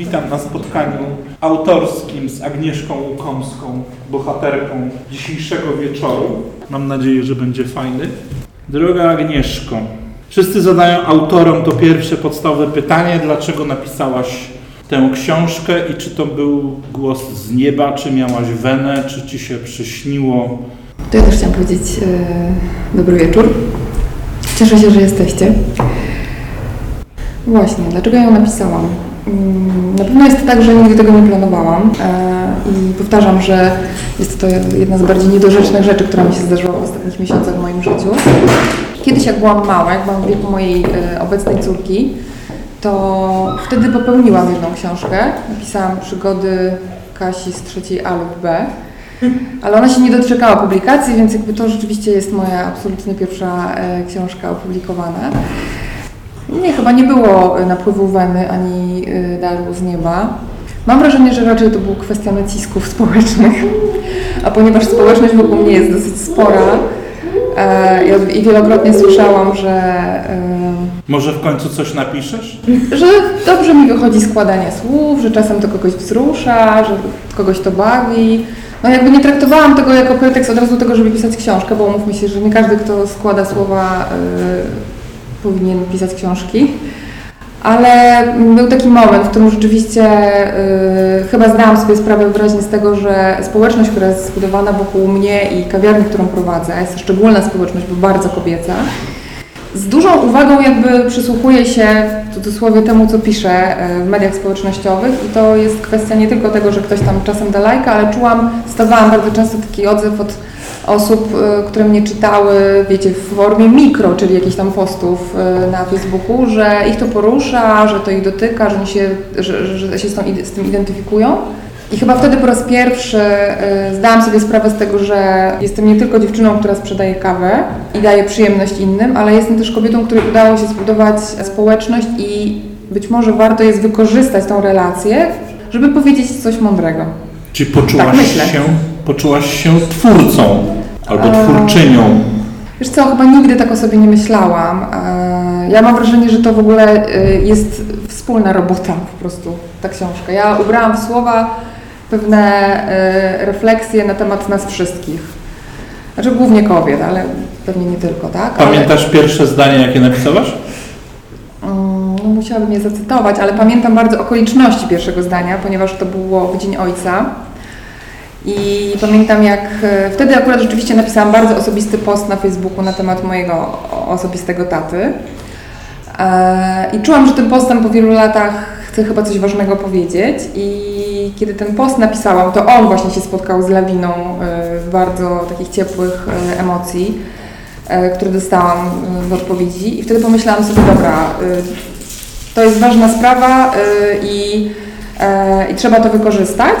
Witam na spotkaniu autorskim z Agnieszką Łukomską, bohaterką dzisiejszego wieczoru. Mam nadzieję, że będzie fajny. Droga Agnieszko, wszyscy zadają autorom to pierwsze podstawowe pytanie, dlaczego napisałaś tę książkę i czy to był głos z nieba, czy miałaś wenę, czy ci się przyśniło. To ja też chciałam powiedzieć e, dobry wieczór. Cieszę się, że jesteście. Właśnie, dlaczego ją napisałam? Mm, Na pewno jest tak, że nigdy tego nie planowałam e, i powtarzam, że jest to jedna z bardziej niedorzecznych rzeczy, która mi się zdarzyła w ostatnich miesiącach w moim życiu. Kiedyś jak byłam mała, jak byłam w wieku mojej e, obecnej córki, to wtedy popełniłam jedną książkę. Napisałam przygody Kasi z trzeciej A lub B. Ale ona się nie doczekała publikacji, więc jakby to rzeczywiście jest moja absolutnie pierwsza e, książka opublikowana. Nie, chyba nie było e, napływu weny ani e, daru z nieba. Mam wrażenie, że raczej to była kwestia nacisków społecznych, a ponieważ społeczność wokół mnie jest dosyć spora e, i wielokrotnie słyszałam, że, e, Może w końcu coś napiszesz? że dobrze mi wychodzi składanie słów, że czasem to kogoś wzrusza, że kogoś to bawi. No jakby nie traktowałam tego jako pretekst od razu do tego, żeby pisać książkę, bo umówmy się, że nie każdy, kto składa słowa, y, powinien pisać książki. Ale był taki moment, w którym rzeczywiście y, chyba zdałam sobie sprawę wyraźnie z tego, że społeczność, która jest zbudowana wokół mnie i kawiarni, którą prowadzę, jest szczególna społeczność, bo bardzo kobieca, z dużą uwagą jakby przysłuchuję się w cudzysłowie temu, co piszę e, w mediach społecznościowych i to jest kwestia nie tylko tego, że ktoś tam czasem da lajka, ale czułam, stawałam bardzo często taki odzew od osób, e, które mnie czytały, wiecie, w formie mikro, czyli jakichś tam postów e, na Facebooku, że ich to porusza, że to ich dotyka, że, oni się, że, że się z, tą, z tym identyfikują. I chyba wtedy po raz pierwszy y, zdałam sobie sprawę z tego, że jestem nie tylko dziewczyną, która sprzedaje kawę i daje przyjemność innym, ale jestem też kobietą, której udało się zbudować społeczność i być może warto jest wykorzystać tą relację, żeby powiedzieć coś mądrego. Czy poczułaś, Tak, myślę. się, poczułaś się twórcą albo twórczynią? Wiesz co, chyba nigdy tak o sobie nie myślałam. E, Ja mam wrażenie, że to w ogóle e, jest wspólna robota po prostu, ta książka. Ja ubrałam w słowa pewne e, refleksje na temat nas wszystkich. Znaczy głównie kobiet, ale pewnie nie tylko, tak? Ale- Pamiętasz pierwsze zdanie, jakie napisałaś? Mm, No, musiałabym je zacytować, ale pamiętam bardzo okoliczności pierwszego zdania, ponieważ to było w Dzień Ojca. I pamiętam jak e, wtedy akurat rzeczywiście napisałam bardzo osobisty post na Facebooku na temat mojego osobistego taty. E, I czułam, że tym postem po wielu latach chcę chyba coś ważnego powiedzieć. I kiedy ten post napisałam, to on właśnie się spotkał z lawiną e, bardzo takich ciepłych emocji, które dostałam w odpowiedzi. I wtedy pomyślałam sobie, dobra, to jest ważna sprawa i, i trzeba to wykorzystać.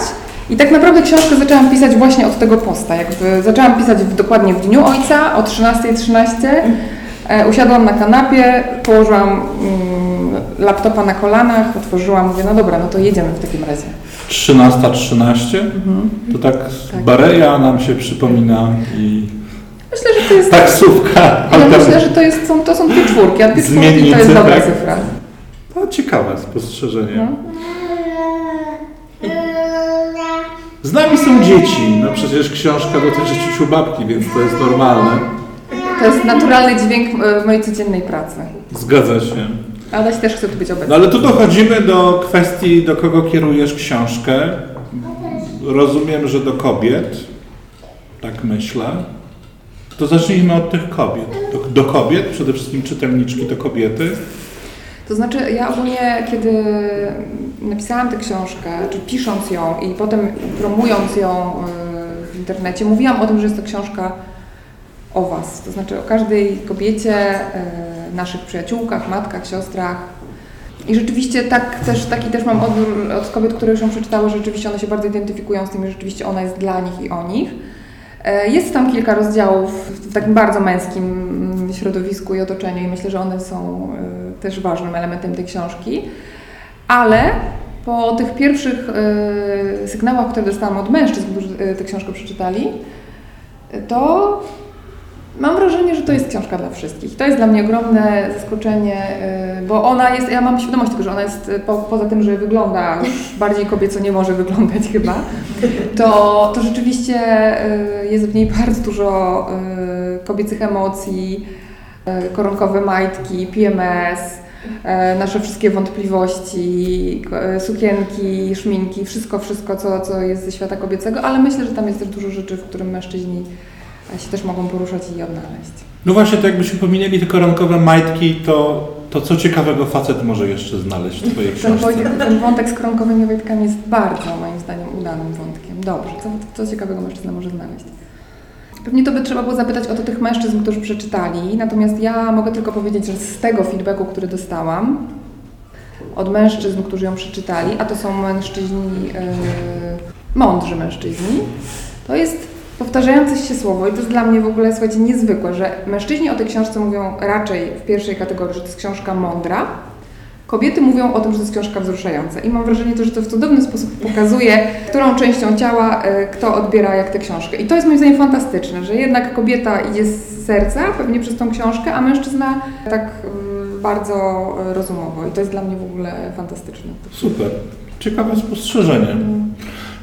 I tak naprawdę książkę zaczęłam pisać właśnie od tego posta. Jakby zaczęłam pisać w, dokładnie w Dniu Ojca o 13.13. E, usiadłam na kanapie, położyłam mm, laptopa na kolanach, otworzyłam, mówię, no dobra, no to jedziemy w takim razie. 13.13? To tak, Tak. Bareja nam się przypomina i Myślę, że to jest... taksówka. Ja alter- myślę, że to, jest, są, to są dwie czwórki, a czwórki to jest dobra tak. cyfra. No, ciekawe spostrzeżenie. No. Z nami są dzieci. No przecież książka dotyczy ciuciu babki, więc to jest normalne. To jest naturalny dźwięk e, mojej codziennej pracy. Zgadza się. Adaś też chce tu być obecny. No ale tu dochodzimy do kwestii, do kogo kierujesz książkę. Rozumiem, że do kobiet. Tak myślę. To zacznijmy od tych kobiet. Do, do kobiet, przede wszystkim czytelniczki to kobiety. To znaczy, ja ogólnie, kiedy napisałam tę książkę, czy pisząc ją i potem promując ją y, w internecie, mówiłam o tym, że jest to książka o Was. To znaczy o każdej kobiecie, y, naszych przyjaciółkach, matkach, siostrach. I rzeczywiście tak też, taki też mam odbiór od kobiet, które już ją przeczytały, że rzeczywiście one się bardzo identyfikują z tym, że rzeczywiście ona jest dla nich i o nich. E, Jest tam kilka rozdziałów w takim bardzo męskim środowisku i otoczeniu i myślę, że one są e, też ważnym elementem tej książki. Ale po tych pierwszych e, sygnałach, które dostałam od mężczyzn, którzy e, tę książkę przeczytali, to Mam wrażenie, że to jest książka dla wszystkich. To jest dla mnie ogromne zaskoczenie, bo ona jest, ja mam świadomość tego, że ona jest po, poza tym, że wygląda już bardziej kobieco nie może wyglądać chyba, to, to rzeczywiście jest w niej bardzo dużo kobiecych emocji, koronkowe majtki, PMS, yy, nasze wszystkie wątpliwości, yy, sukienki, szminki, wszystko, wszystko, co, co jest ze świata kobiecego, ale myślę, że tam jest też dużo rzeczy, w którym mężczyźni się też mogą poruszać i odnaleźć. No właśnie, to jakbyśmy pominęli te koronkowe majtki, to, to co ciekawego facet może jeszcze znaleźć w Twojej książce? Ten wątek z koronkowymi Wojtkami jest bardzo, moim zdaniem, udanym wątkiem. Dobrze, co, co ciekawego mężczyzna może znaleźć? Pewnie to by trzeba było zapytać o to tych mężczyzn, którzy przeczytali, natomiast ja mogę tylko powiedzieć, że z tego feedbacku, który dostałam od mężczyzn, którzy ją przeczytali, a to są mężczyźni, yy, mądrzy mężczyźni, to jest powtarzające się słowo i to jest dla mnie w ogóle, słuchajcie, niezwykłe, że mężczyźni o tej książce mówią raczej w pierwszej kategorii, że to jest książka mądra, Kobiety mówią o tym, że to jest książka wzruszająca i mam wrażenie, to, że to w cudowny sposób pokazuje, którą częścią ciała y, kto odbiera jak tę książkę. I to jest moim zdaniem fantastyczne, że jednak kobieta idzie z serca pewnie przez tą książkę, a mężczyzna tak y, bardzo y, rozumowo. I to jest dla mnie w ogóle fantastyczne. Super. Ciekawe spostrzeżenie.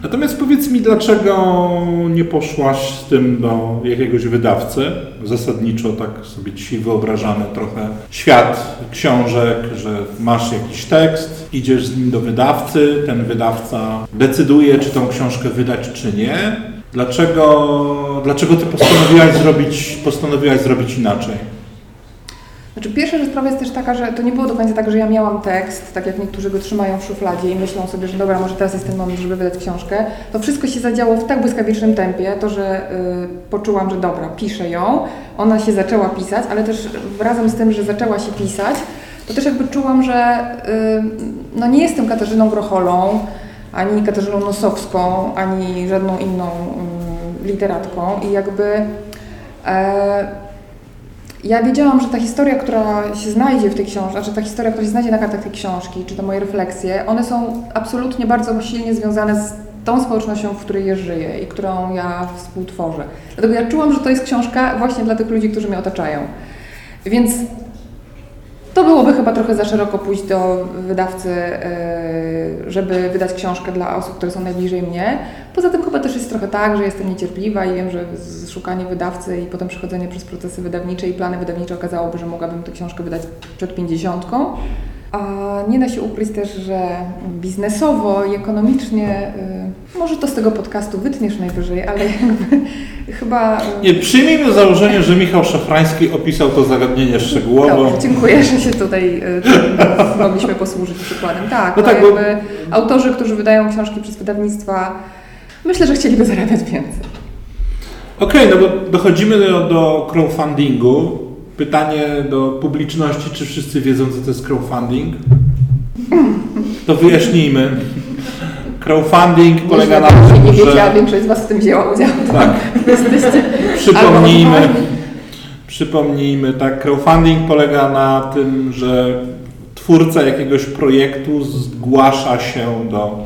Natomiast powiedz mi, dlaczego nie poszłaś z tym do jakiegoś wydawcy? Zasadniczo tak sobie dzisiaj wyobrażamy trochę świat książek, że masz jakiś tekst, idziesz z nim do wydawcy, ten wydawca decyduje, czy tą książkę wydać, czy nie. Dlaczego, dlaczego ty postanowiłaś zrobić, postanowiłaś zrobić inaczej? Znaczy pierwsza rzecz sprawa jest też taka, że to nie było do końca tak, że ja miałam tekst, tak jak niektórzy go trzymają w szufladzie i myślą sobie, że dobra, może teraz jest ten moment, żeby wydać książkę. To wszystko się zadziało w tak błyskawicznym tempie, to, że y, poczułam, że dobra, piszę ją, ona się zaczęła pisać, ale też razem z tym, że zaczęła się pisać, to też jakby czułam, że y, no nie jestem Katarzyną Grocholą, ani Katarzyną Nosowską, ani żadną inną y, literatką i jakby... E, ja wiedziałam, że ta historia, która się znajdzie w tej książce, znaczy ta historia, która się znajdzie na kartach tej książki, czy te moje refleksje, one są absolutnie bardzo silnie związane z tą społecznością, w której ja żyję i którą ja współtworzę. Dlatego ja czułam, że to jest książka właśnie dla tych ludzi, którzy mnie otaczają. Więc to byłoby chyba trochę za szeroko pójść do wydawcy, yy, żeby wydać książkę dla osób, które są najbliżej mnie. Poza tym chyba też jest trochę tak, że jestem niecierpliwa i wiem, że szukanie wydawcy i potem przechodzenie przez procesy wydawnicze i plany wydawnicze okazałoby, że mogłabym tę książkę wydać przed pięćdziesiątką. A nie da się ukryć też, że biznesowo i ekonomicznie, yy, może to z tego podcastu wytniesz najwyżej, ale jakby chyba... yy, Nie, przyjmijmy założenie, że Michał Szafrański opisał to zagadnienie szczegółowo. Dobrze, dziękuję, że się tutaj y, mogliśmy posłużyć przykładem. Tak, No no tak, bo- jakby autorzy, którzy wydają książki przez wydawnictwa, myślę, że chcieliby zarabiać więcej. Okej, no bo dochodzimy do, do crowdfundingu. Pytanie do publiczności, czy wszyscy wiedzą, co to jest crowdfunding? To wyjaśnijmy. Crowdfunding polega na nie tym, wiecie, a że... większość z Was w tym wzięła udział. Tak, Jesteście przypomnijmy, przypomnijmy, tak, crowdfunding polega na tym, że twórca jakiegoś projektu zgłasza się do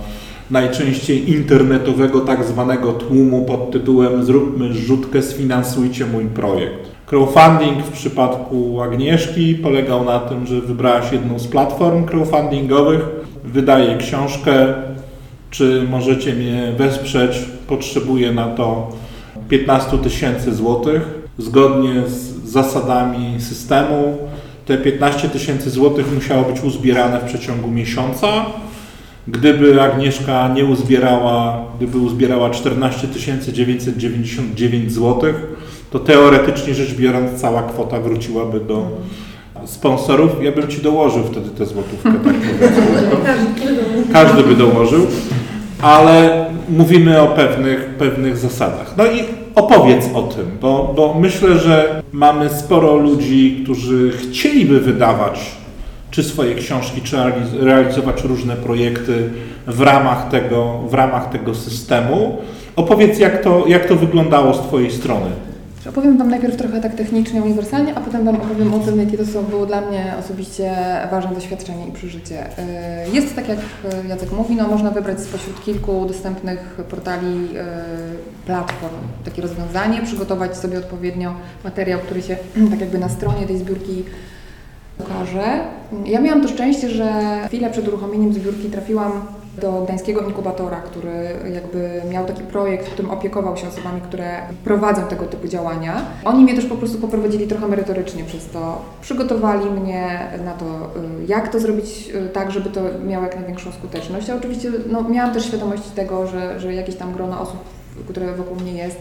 najczęściej internetowego tak zwanego tłumu pod tytułem Zróbmy zrzutkę, sfinansujcie mój projekt. Crowdfunding w przypadku Agnieszki polegał na tym, że wybrałaś jedną z platform crowdfundingowych, wydaje książkę, czy możecie mnie wesprzeć, potrzebuję na to 15 tysięcy złotych. Zgodnie z zasadami systemu te 15 tysięcy złotych musiało być uzbierane w przeciągu miesiąca. Gdyby Agnieszka nie uzbierała, gdyby uzbierała 14 999 złotych, to teoretycznie rzecz biorąc cała kwota wróciłaby do sponsorów. Ja bym Ci dołożył wtedy tę złotówkę, tak. Każdy by dołożył, ale mówimy o pewnych, pewnych zasadach. No i opowiedz o tym, bo, bo myślę, że mamy sporo ludzi, którzy chcieliby wydawać czy swoje książki, czy realiz- realizować różne projekty w ramach tego, w ramach tego systemu. Opowiedz, jak to, jak to wyglądało z Twojej strony. Opowiem Wam najpierw trochę tak technicznie, uniwersalnie, a potem Wam opowiem o tym, jakie to są, było dla mnie osobiście ważne doświadczenie i przeżycie. Yy, Jest tak, jak yy, Jacek mówi, no, można wybrać spośród kilku dostępnych portali, yy, platform takie rozwiązanie, przygotować sobie odpowiednio materiał, który się tak jakby na stronie tej zbiórki ukaże. Ja miałam to szczęście, że chwilę przed uruchomieniem zbiórki trafiłam do Gdańskiego Inkubatora, który jakby miał taki projekt, w którym opiekował się osobami, które prowadzą tego typu działania. Oni mnie też po prostu poprowadzili trochę merytorycznie przez to. Przygotowali mnie na to, y, jak to zrobić y, tak, żeby to miało jak największą skuteczność. A oczywiście no, miałam też świadomość tego, że, że jakieś tam grono osób, które wokół mnie jest,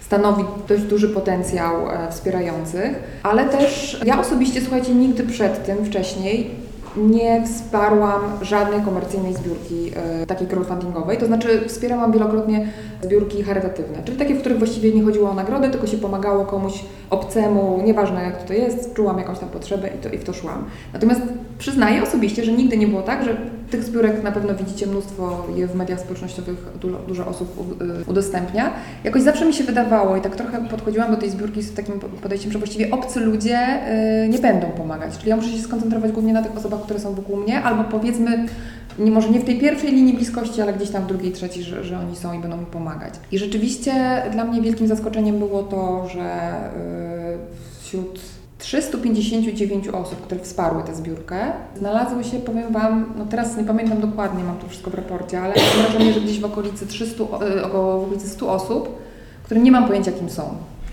stanowi dość duży potencjał e, wspierających, ale też ja osobiście, słuchajcie, nigdy przed tym, wcześniej nie wsparłam żadnej komercyjnej zbiórki e, takiej crowdfundingowej, to znaczy wspierałam wielokrotnie zbiórki charytatywne, czyli takie, w których właściwie nie chodziło o nagrodę, tylko się pomagało komuś obcemu, nieważne jak to jest, czułam jakąś tam potrzebę i, to, i w to szłam. Natomiast przyznaję osobiście, że nigdy nie było tak, że tych zbiórek na pewno widzicie mnóstwo je w mediach społecznościowych, dużo, dużo osób y, udostępnia. Jakoś zawsze mi się wydawało i tak trochę podchodziłam do tej zbiórki z takim podejściem, że właściwie obcy ludzie y, nie będą pomagać. Czyli ja muszę się skoncentrować głównie na tych osobach, które są wokół mnie, albo powiedzmy, nie, może nie w tej pierwszej linii bliskości, ale gdzieś tam w drugiej, trzeciej, że, że oni są i będą mi pomagać. I rzeczywiście dla mnie wielkim zaskoczeniem było to, że y, wśród 359 osób, które wsparły tę zbiórkę, znalazły się, powiem Wam, no teraz nie pamiętam dokładnie, mam to wszystko w raporcie, ale mam wrażenie, że gdzieś w okolicy 300, y, około w okolicy 100 osób, które nie mam pojęcia kim są.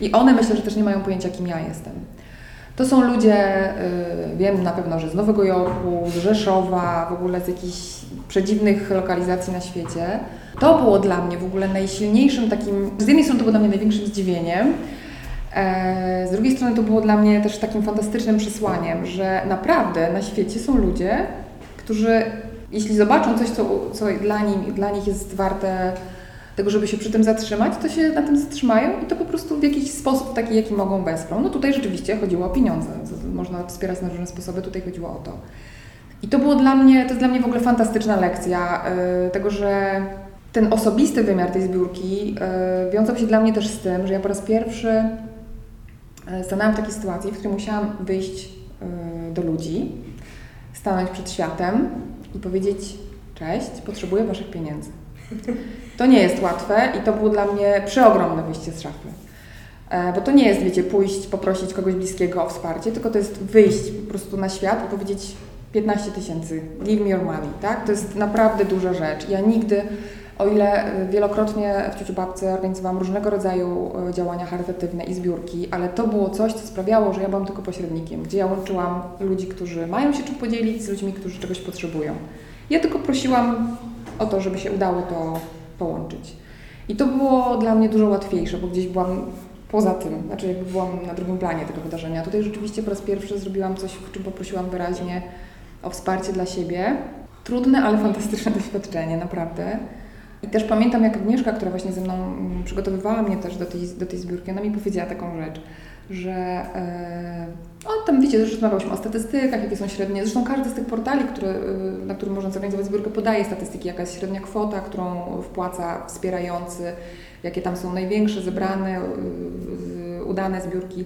I one myślę, że też nie mają pojęcia kim ja jestem. To są ludzie, y, wiem na pewno, że z Nowego Jorku, z Rzeszowa, w ogóle z jakichś przedziwnych lokalizacji na świecie. To było dla mnie w ogóle najsilniejszym takim, z jednej strony to było dla mnie największym zdziwieniem, e, z drugiej strony to było dla mnie też takim fantastycznym przesłaniem, że naprawdę na świecie są ludzie, którzy jeśli zobaczą coś, co, co dla, nim, dla nich jest warte tego, żeby się przy tym zatrzymać, to się na tym zatrzymają i to po prostu w jakiś sposób taki, jaki mogą wesprą. No tutaj rzeczywiście chodziło o pieniądze. Można wspierać na różne sposoby, tutaj chodziło o to. I to było dla mnie, to jest dla mnie w ogóle fantastyczna lekcja yy, tego, że ten osobisty wymiar tej zbiórki yy, wiązał się dla mnie też z tym, że ja po raz pierwszy yy, stanęłam w takiej sytuacji, w której musiałam wyjść do ludzi, stanąć przed światem i powiedzieć cześć, potrzebuję Waszych pieniędzy. To nie jest łatwe i to było dla mnie przeogromne wyjście z szafy. E, Bo to nie jest, wiecie, pójść, poprosić kogoś bliskiego o wsparcie, tylko to jest wyjść po prostu na świat i powiedzieć 15 tysięcy, give me your money, tak? To jest naprawdę duża rzecz. Ja nigdy, o ile e, wielokrotnie w Ciuciu Babce organizowałam różnego rodzaju e, działania charytatywne i zbiórki, ale to było coś, co sprawiało, że ja byłam tylko pośrednikiem, gdzie ja łączyłam ludzi, którzy mają się czym podzielić z ludźmi, którzy czegoś potrzebują. Ja tylko prosiłam o to, żeby się udało to połączyć. I to było dla mnie dużo łatwiejsze, bo gdzieś byłam poza tym, znaczy jakby byłam na drugim planie tego wydarzenia. Tutaj rzeczywiście po raz pierwszy zrobiłam coś, w czym poprosiłam wyraźnie o wsparcie dla siebie. Trudne, ale fantastyczne doświadczenie, naprawdę. I też pamiętam, jak Agnieszka, która właśnie ze mną mm, przygotowywała mnie też do tej, do tej zbiórki, ona mi powiedziała taką rzecz, że e, o, tam wiecie, rozmawiałyśmy o statystykach, jakie są średnie. Zresztą każdy z tych portali, który, y, na którym można zorganizować zbiórkę, podaje statystyki, jaka jest średnia kwota, którą wpłaca wspierający, jakie tam są największe, zebrane, y, udane zbiórki.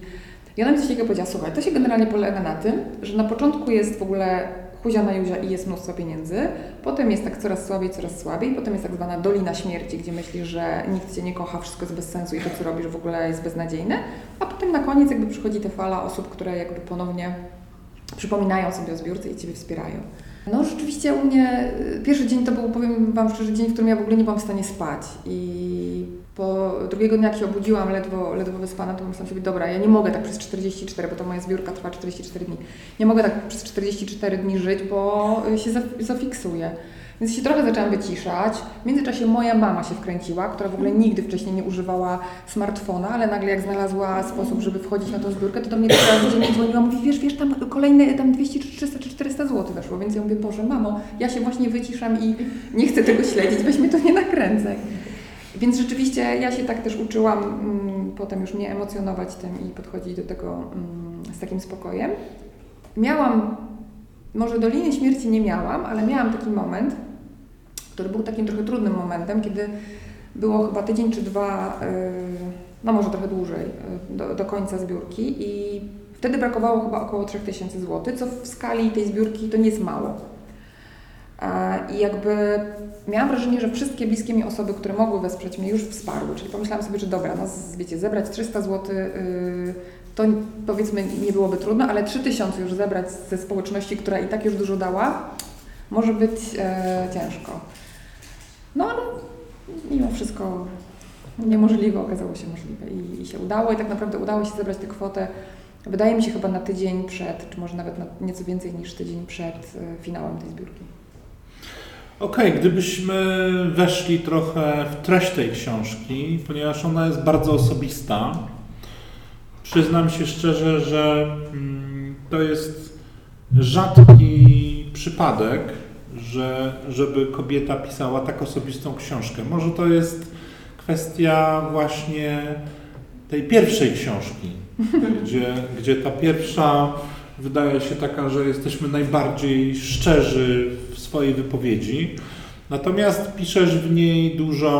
I ona mi coś takiego powiedziała, słuchaj, to się generalnie polega na tym, że na początku jest w ogóle huzia na juzia i jest mnóstwo pieniędzy, potem jest tak coraz słabiej, coraz słabiej, potem jest tak zwana dolina śmierci, gdzie myślisz, że nikt Cię nie kocha, wszystko jest bez sensu i to, co robisz w ogóle jest beznadziejne, a potem na koniec jakby przychodzi ta fala osób, które jakby ponownie przypominają sobie o zbiórce i Ciebie wspierają. No rzeczywiście u mnie y, pierwszy dzień to był, powiem Wam szczerze, dzień, w którym ja w ogóle nie byłam w stanie spać i po drugiego dnia jak się obudziłam, ledwo, ledwo wyspana, to myślałam sobie, dobra, ja nie mogę tak przez 44, bo to moja zbiórka trwa 44 dni, nie mogę tak przez 44 dni żyć, bo y, się zaf- zafiksuję. Więc się trochę zaczęłam wyciszać. W międzyczasie moja mama się wkręciła, która w ogóle nigdy wcześniej nie używała smartfona, ale nagle jak znalazła sposób, żeby wchodzić na tą zbiórkę, to do mnie trzy razy dziennie dzwoniła, mówi, wiesz, wiesz, tam kolejne tam 200 czy 300 czy 400 zł weszło, więc ja mówię, Boże, mamo, ja się właśnie wyciszam i nie chcę tego śledzić, weź mnie to nie nakręcaj. Więc rzeczywiście ja się tak też uczyłam mm, potem już nie emocjonować tym i podchodzić do tego mm, z takim spokojem. Miałam, może Doliny Śmierci nie miałam, ale miałam taki moment, który był takim trochę trudnym momentem, kiedy było chyba tydzień czy dwa, yy, no może trochę dłużej, y, do, do końca zbiórki i wtedy brakowało chyba około 3000 zł, co w skali tej zbiórki to nie jest mało. A, I jakby miałam wrażenie, że wszystkie bliskie mi osoby, które mogły wesprzeć mnie, już wsparły. Czyli pomyślałam sobie, że dobra, no wiecie, zebrać 300 zł yy, to powiedzmy nie byłoby trudno, ale 3000 już zebrać ze społeczności, która i tak już dużo dała, może być e, ciężko. No ale mimo wszystko niemożliwe okazało się możliwe i, i się udało i tak naprawdę udało się zebrać tę kwotę wydaje mi się chyba na tydzień przed, czy może nawet na nieco więcej niż tydzień przed e, finałem tej zbiórki. Okej, gdybyśmy weszli trochę w treść tej książki, ponieważ ona jest bardzo osobista, przyznam się szczerze, że mm, to jest rzadki przypadek, że, żeby kobieta pisała tak osobistą książkę. Może to jest kwestia właśnie tej pierwszej książki, gdzie, gdzie ta pierwsza wydaje się taka, że jesteśmy najbardziej szczerzy w swojej wypowiedzi. Natomiast piszesz w niej dużo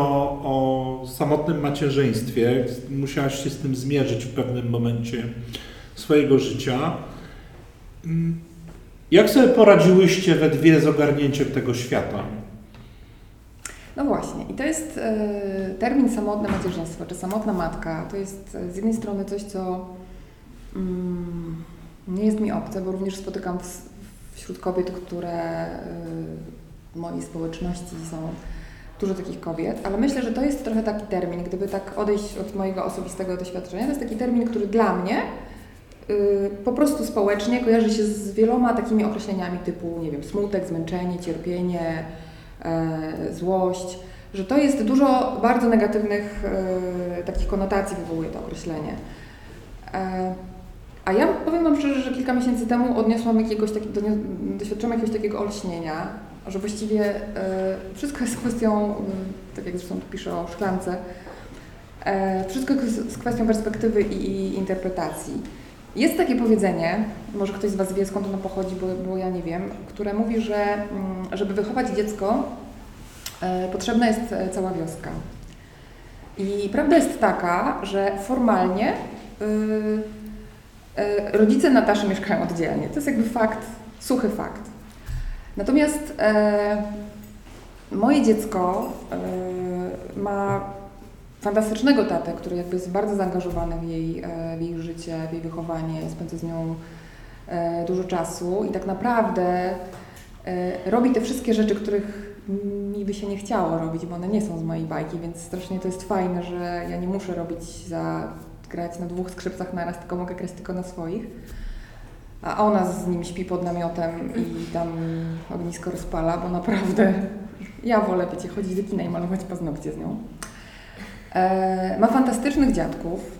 o samotnym macierzyństwie. Musiałaś się z tym zmierzyć w pewnym momencie swojego życia. Mm, Jak sobie poradziłyście we dwie z ogarnięciem tego świata? No właśnie, i to jest e, termin samotne macierzyństwo, czy samotna matka. To jest e, z jednej strony coś, co mm, nie jest mi obce, bo również spotykam wśród kobiet, które e, w mojej społeczności są dużo takich kobiet, ale myślę, że to jest trochę taki termin, gdyby tak odejść od mojego osobistego doświadczenia, to jest taki termin, który dla mnie y, po prostu społecznie kojarzy się z wieloma takimi określeniami typu, nie wiem, smutek, zmęczenie, cierpienie, e, złość, że to jest dużo bardzo negatywnych e, takich konotacji wywołuje to określenie. A ja powiem Wam szczerze, że kilka miesięcy temu odniosłam jakiegoś taki, doświadczyłam jakiegoś takiego olśnienia, że właściwie e, wszystko jest kwestią, mm, tak jak zresztą tu piszę o szklance, e, wszystko jest kwestią perspektywy i, i interpretacji. Jest takie powiedzenie, może ktoś z Was wie skąd ono pochodzi, bo, bo ja nie wiem, które mówi, że mm, żeby wychować dziecko, e, potrzebna jest cała wioska. I prawda jest taka, że formalnie y, y, rodzice Nataszy mieszkają oddzielnie. To jest jakby fakt, suchy fakt. Natomiast e, moje dziecko e, ma fantastycznego tatę, który jakby jest bardzo zaangażowany w jej, e, w jej życie, w jej wychowanie, spędza z nią e, dużo czasu i tak naprawdę e, robi te wszystkie rzeczy, których mi by się nie chciało robić, bo one nie są z mojej bajki, więc strasznie to jest fajne, że ja nie muszę robić za grać na dwóch skrzypcach naraz, tylko mogę grać tylko na swoich. A ona z nim śpi pod namiotem i tam ognisko rozpala, bo naprawdę ja wolę, wiecie, chodzić do kina i malować paznokcie z nią. E, ma fantastycznych dziadków.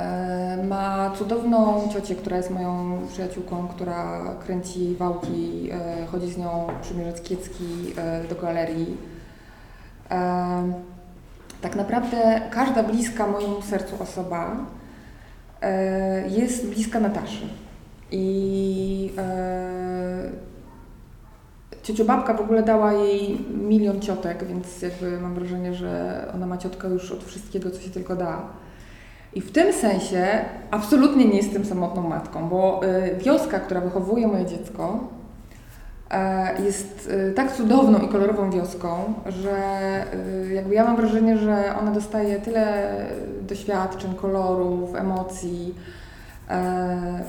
E, ma cudowną ciocię, która jest moją przyjaciółką, która kręci wałki, e, chodzi z nią przymierzać kiecki e, do galerii. E, tak naprawdę każda bliska mojemu sercu osoba e, jest bliska Nataszy. I e, ciociu babka w ogóle dała jej milion ciotek, więc jakby mam wrażenie, że ona ma ciotkę już od wszystkiego, co się tylko da. I w tym sensie absolutnie nie jestem samotną matką, bo y, wioska, która wychowuje moje dziecko, e, jest y, tak cudowną i kolorową wioską, że y, jakby ja mam wrażenie, że ona dostaje tyle doświadczeń, kolorów, emocji, e,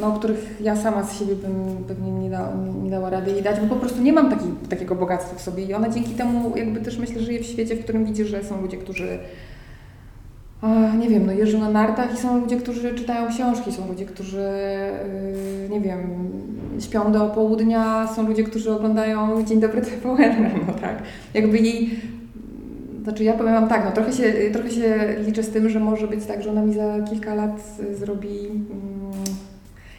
no, których ja sama z siebie bym pewnie nie, da, nie dała rady jej dać, bo po prostu nie mam taki, takiego bogactwa w sobie i ona dzięki temu jakby też myślę, żyje w świecie, w którym widzi, że są ludzie, którzy nie wiem, no jeżdżą na nartach i są ludzie, którzy czytają książki, są ludzie, którzy yy, nie wiem, śpią do południa, są ludzie, którzy oglądają Dzień Dobry TVN, no tak. Jakby jej znaczy ja powiem tak, no trochę się, trochę się liczę z tym, że może być tak, że ona mi za kilka lat y, zrobi mm,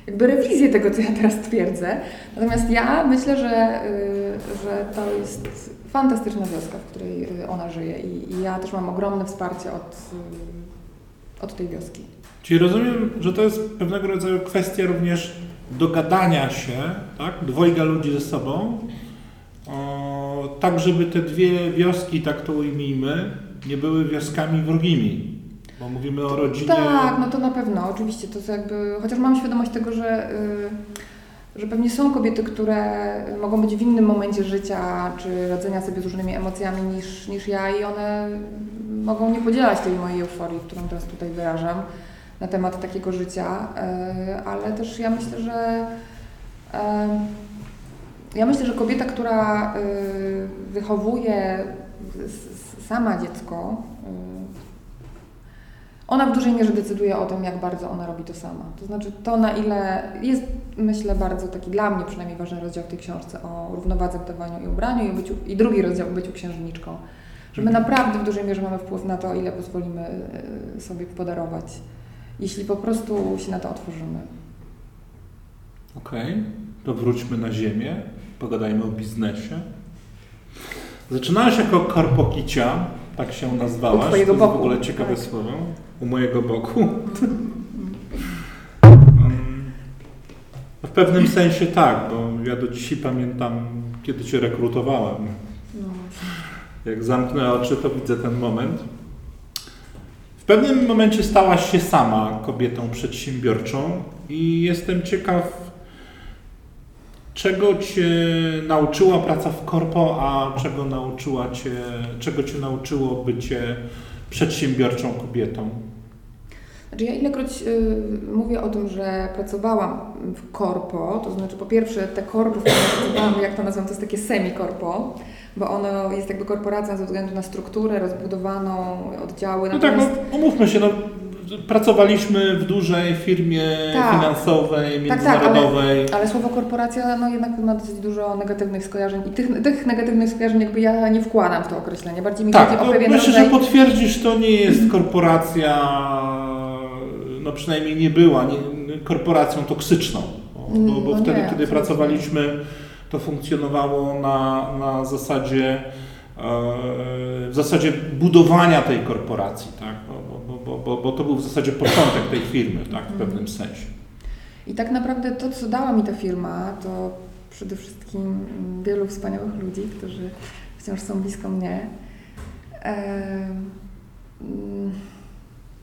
jakby rewizję tego, co ja teraz twierdzę. Natomiast ja myślę, że, y, że to jest fantastyczna wioska, w której y, ona żyje i, i ja też mam ogromne wsparcie od, y, od tej wioski. Czyli rozumiem, że to jest pewnego rodzaju kwestia również dogadania się, tak, dwojga ludzi ze sobą, o, tak żeby te dwie wioski, tak to ujmijmy, nie były wioskami wrogimi. Bo mówimy o rodzinie. Tak, no to na pewno, oczywiście. To jest jakby, chociaż mam świadomość tego, że, y, że pewnie są kobiety, które mogą być w innym momencie życia, czy radzenia sobie z różnymi emocjami niż, niż ja i one mogą nie podzielać tej mojej euforii, którą teraz tutaj wyrażam na temat takiego życia, y, ale też ja myślę, że y, ja myślę, że kobieta, która y, wychowuje sama dziecko, ona w dużej mierze decyduje o tym, jak bardzo ona robi to sama. To znaczy to, na ile jest, myślę, bardzo taki dla mnie przynajmniej ważny rozdział w tej książce o równowadze w dawaniu i ubraniu i, byciu, i drugi rozdział o byciu księżniczką. Że my naprawdę w dużej mierze mamy wpływ na to, ile pozwolimy y, sobie podarować, jeśli po prostu się na to otworzymy. Okej, to wróćmy na ziemię, pogadajmy o biznesie. Zaczynałaś jako korpokicia, tak się nazwałaś. To jest w ogóle ciekawe tak. słowo. U mojego boku. W pewnym sensie tak, bo ja do dzisiaj pamiętam, kiedy Cię rekrutowałem. Jak zamknę oczy, to widzę ten moment. W pewnym momencie stałaś się sama kobietą przedsiębiorczą i jestem ciekaw, czego Cię nauczyła praca w korpo, a czego nauczyła Cię, czego Cię nauczyło bycie przedsiębiorczą kobietą. Znaczy ja ilekroć y, mówię o tym, że pracowałam w korpo, to znaczy po pierwsze te korpo, w pracowałam, jak to nazywam, to jest takie semi-korpo, bo ono jest jakby korporacją ze względu na strukturę rozbudowaną, oddziały, No tak, no, natomiast umówmy się, no, pracowaliśmy w dużej firmie Tak. finansowej, Tak, tak, ale- międzynarodowej. Ale słowo korporacja no jednak ma dosyć dużo negatywnych skojarzeń i tych, tych negatywnych skojarzeń jakby ja nie wkładam w to określenie. Bardziej mi Tak, chodzi o to pewien myślę, rodzaj... że potwierdzisz, to nie jest korporacja, no przynajmniej nie była, nie, korporacją toksyczną. Bo, bo, bo No wtedy, nie, kiedy pracowaliśmy, to funkcjonowało na, na zasadzie e, w zasadzie budowania tej korporacji, tak? bo, bo, bo, bo, to był w zasadzie początek tej firmy tak? w pewnym sensie. I tak naprawdę to, co dała mi ta firma, to przede wszystkim mm, wielu wspaniałych ludzi, którzy wciąż są blisko mnie. Em, mm,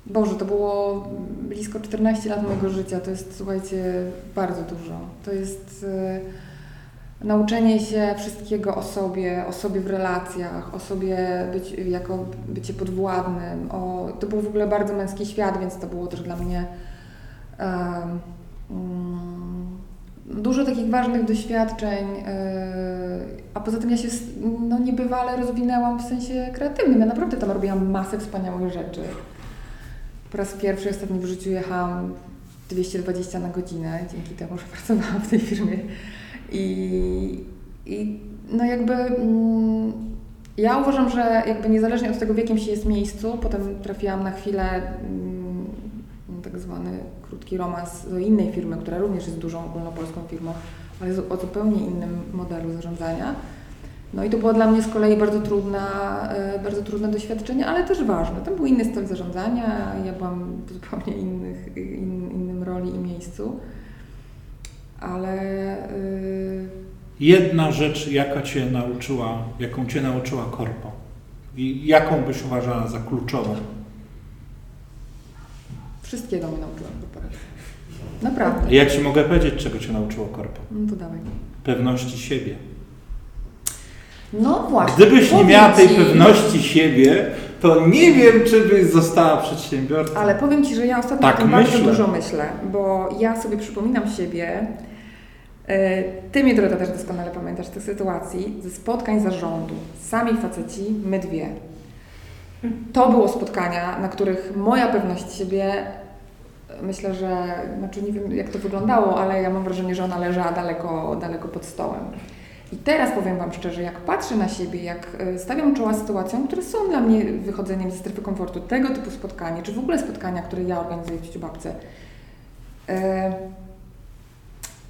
Boże, to było blisko 14 lat mojego życia. To jest, słuchajcie, bardzo dużo. To jest e, nauczenie się wszystkiego o sobie, o sobie w relacjach, o sobie być, jako bycie podwładnym. O, to był w ogóle bardzo męski świat, więc to było też dla mnie mm, dużo takich ważnych doświadczeń, yy, a poza tym ja się no, niebywale rozwinęłam w sensie kreatywnym. Ja naprawdę tam robiłam masę wspaniałych rzeczy. Po raz pierwszy ostatni w życiu jechałam 220 na godzinę, dzięki temu, że pracowałam w tej firmie. I, i no jakby mm, ja uważam, że jakby niezależnie od tego, w jakim się jest miejscu, potem trafiłam na chwilę mm, tak zwany krótki romans do innej firmy, która również jest dużą ogólnopolską firmą, ale o zupełnie innym modelu zarządzania. No i to było dla mnie z kolei bardzo, trudna, e, bardzo trudne doświadczenie, ale też ważne. Tam był inny styl zarządzania, ja byłam w zupełnie innych, in, innym roli i miejscu. Ale y, Jedna rzecz, jaka Cię nauczyła, jaką Cię nauczyła korpo i jaką byś uważała za kluczową? wszystkiego mnie nauczyła korporacja. Naprawdę. Ja Ci mogę powiedzieć, czego Cię nauczyło korpo. No to dawaj. Pewności siebie. No właśnie. Gdybyś nie miała tej ci- pewności siebie, to nie wiem, czy byś została przedsiębiorcą. Ale powiem Ci, że ja ostatnio Tak o tym bardzo dużo myślę, bo ja sobie przypominam siebie, e, Ty mnie Dorota też doskonale pamiętasz tych sytuacji, ze spotkań zarządu, sami faceci, my dwie. To było spotkania, na których moja pewność siebie, myślę, że, znaczy nie wiem jak to wyglądało, ale ja mam wrażenie, że ona leżała daleko, daleko pod stołem. I teraz powiem Wam szczerze, jak patrzę na siebie, jak e, stawiam czoła sytuacjom, które są dla mnie wychodzeniem ze strefy komfortu, tego typu spotkanie, czy w ogóle spotkania, które ja organizuję w Ciuciubabce, e,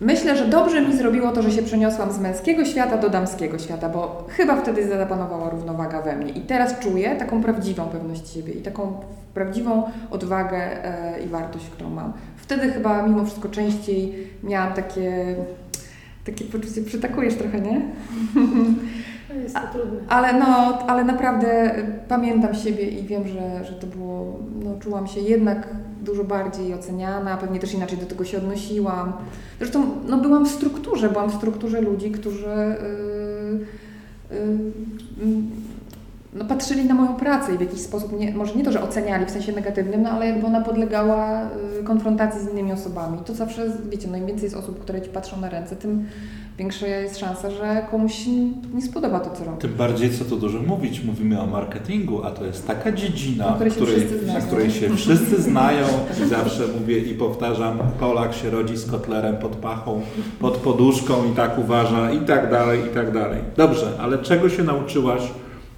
myślę, że dobrze mi zrobiło to, że się przeniosłam z męskiego świata do damskiego świata, bo chyba wtedy zapanowała równowaga we mnie. I teraz czuję taką prawdziwą pewność siebie i taką prawdziwą odwagę e, i wartość, którą mam. Wtedy chyba mimo wszystko częściej miałam takie takie poczucie, przytakujesz trochę, nie? To jest to trudne. Ale no, ale naprawdę pamiętam siebie i wiem, że, że to było, no czułam się jednak dużo bardziej oceniana, pewnie też inaczej do tego się odnosiłam. Zresztą no byłam w strukturze, byłam w strukturze ludzi, którzy yy, yy, no, patrzyli na moją pracę i w jakiś sposób, nie, może nie to, że oceniali w sensie negatywnym, no ale jakby ona podlegała y, konfrontacji z innymi osobami. To zawsze, wiecie, no im więcej jest osób, które ci patrzą na ręce, tym większa jest szansa, że komuś nie spodoba to, co robi. Tym bardziej, co tu dużo mówić, mówimy o marketingu, a to jest taka dziedzina, Na której się której, wszyscy znają. na której się wszyscy znają i zawsze mówię i powtarzam, Polak się rodzi z kotlerem pod pachą, pod poduszką i tak uważa i tak dalej, i tak dalej. Dobrze, ale czego się nauczyłaś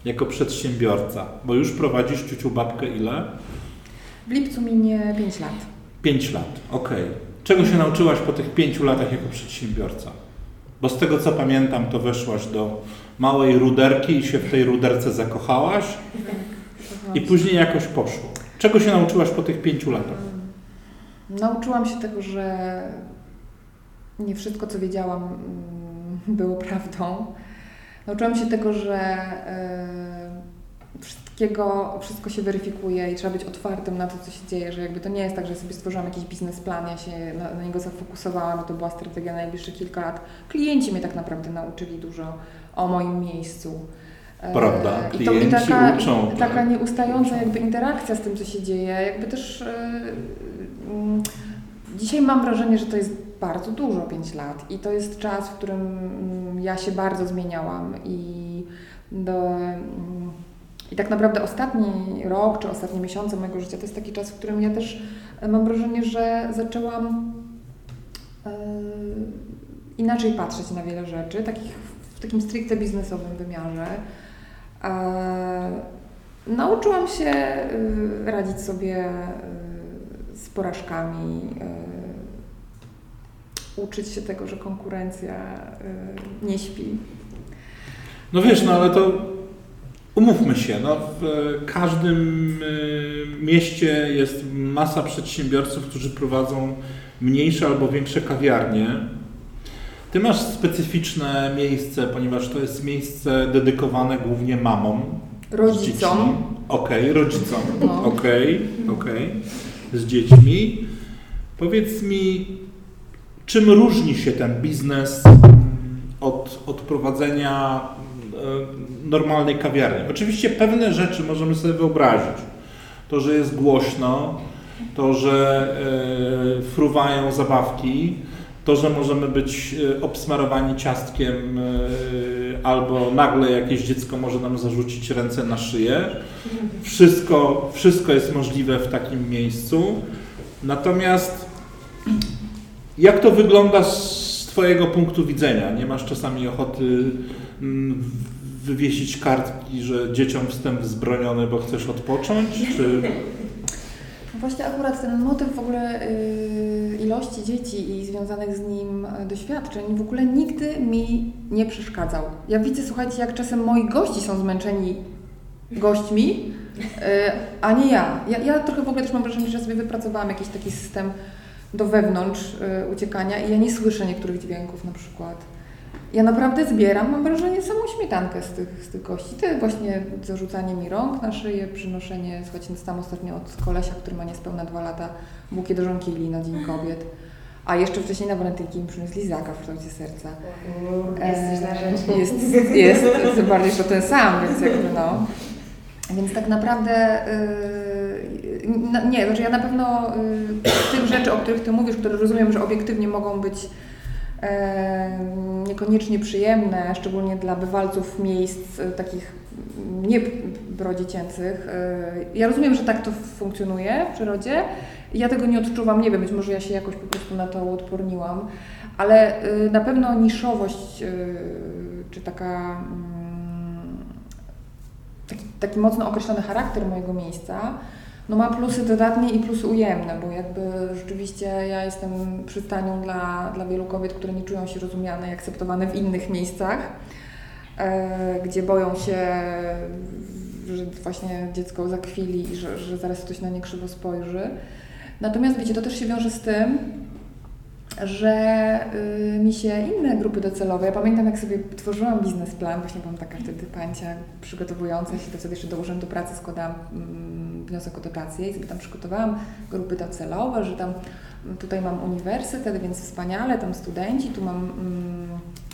jako przedsiębiorca? Bo już prowadzisz ciuciu babkę ile? W lipcu minie 5 lat. 5 lat, okej. Czego się nauczyłaś po tych 5 latach jako przedsiębiorca? Bo z tego co pamiętam, to weszłaś do małej ruderki i się w tej ruderce zakochałaś i później jakoś poszło. Czego się nauczyłaś po tych 5 latach? Nauczyłam się tego, że nie wszystko, co wiedziałam, mm, było prawdą. Nauczyłam się tego, że e, wszystkiego, wszystko się weryfikuje i trzeba być otwartym na to, co się dzieje, że jakby to nie jest tak, że sobie stworzyłam jakiś biznesplan, ja się na, na niego zafokusowałam to była strategia na najbliższe kilka lat. Klienci mnie tak naprawdę nauczyli dużo o moim miejscu. E, Prawda, I, to, i klienci taka, uczą, i taka tak. nieustająca jakby interakcja z tym, co się dzieje, jakby też e, dzisiaj mam wrażenie, że to jest bardzo dużo, 5 lat i to jest czas, w którym mm, ja się bardzo zmieniałam i do, mm, i tak naprawdę ostatni rok czy ostatnie miesiące mojego życia to jest taki czas, w którym ja też e, mam wrażenie, że zaczęłam e, inaczej patrzeć na wiele rzeczy, takich w takim stricte biznesowym wymiarze. Nauczyłam się e, radzić sobie e, z porażkami, e, uczyć się tego, że konkurencja e, nie śpi. No wiesz, no ale to umówmy się, no w każdym y, mieście jest masa przedsiębiorców, którzy prowadzą mniejsze albo większe kawiarnie. Ty masz specyficzne miejsce, ponieważ to jest miejsce dedykowane głównie mamom. Rodzicom. Okej, rodzicom. No. Okej, okej. Z dziećmi. Powiedz mi, czym różni się ten biznes od, od prowadzenia e, normalnej kawiarni? Oczywiście pewne rzeczy możemy sobie wyobrazić. To, że jest głośno, to, że e, fruwają zabawki, to, że możemy być e, obsmarowani ciastkiem albo nagle jakieś dziecko może nam zarzucić ręce na szyję. Wszystko, wszystko jest możliwe w takim miejscu. Natomiast jak to wygląda z Twojego punktu widzenia? Nie masz czasami ochoty mm, wywiesić kartki, że dzieciom wstęp wzbroniony, bo chcesz odpocząć? Czy... Właśnie akurat ten motyw w ogóle y, ilości dzieci i związanych z nim y, doświadczeń w ogóle nigdy mi nie przeszkadzał. Ja widzę, słuchajcie, jak czasem moi gości są zmęczeni gośćmi, y, a nie ja. ja. Ja trochę w ogóle też mam wrażenie, że sobie wypracowałam jakiś taki system do wewnątrz y, uciekania i ja nie słyszę niektórych dźwięków na przykład. Ja naprawdę zbieram, mam wrażenie, samą śmietankę z tych, z tych gości. To właśnie zarzucanie mi rąk na szyję, przynoszenie, słuchajcie, dostałam ostatnio od kolesia, który ma niespełna dwa lata, bukiet żonkili na Dzień Kobiet. A jeszcze wcześniej na walentynki mi przyniósł lizaka w kształcie serca. Jesteś na rzecz. Jest, jest, tym bardziej, to ten sam, więc jakby no. Więc tak naprawdę yy, no, nie, znaczy ja na pewno yy, tych rzeczy, o których Ty mówisz, które rozumiem, że obiektywnie mogą być yy, niekoniecznie przyjemne, szczególnie dla bywalców miejsc yy, takich nie prodziecięcych. Yy, ja rozumiem, że tak to funkcjonuje w przyrodzie. Ja tego nie odczuwam, nie wiem, być może ja się jakoś po prostu na to uodporniłam, ale yy, na pewno niszowość yy, czy taka mm, taki, taki mocno określony charakter mojego miejsca, no ma plusy dodatnie i plusy ujemne, bo jakby rzeczywiście ja jestem przystanią dla, dla wielu kobiet, które nie czują się rozumiane i akceptowane w innych miejscach, e, gdzie boją się, że właśnie dziecko zakwili i że, że zaraz ktoś na nie krzywo spojrzy. Natomiast wiecie, to też się wiąże z tym, że y, mi się inne grupy docelowe, ja pamiętam jak sobie tworzyłam biznesplan, właśnie byłam taka wtedy pancia przygotowująca się, to wtedy jeszcze do Urzędu Pracy składałam mm, wniosek o dotację i sobie tam przygotowałam grupy docelowe, że tam tutaj mam uniwersytet, więc wspaniale, tam studenci, tu mam mm,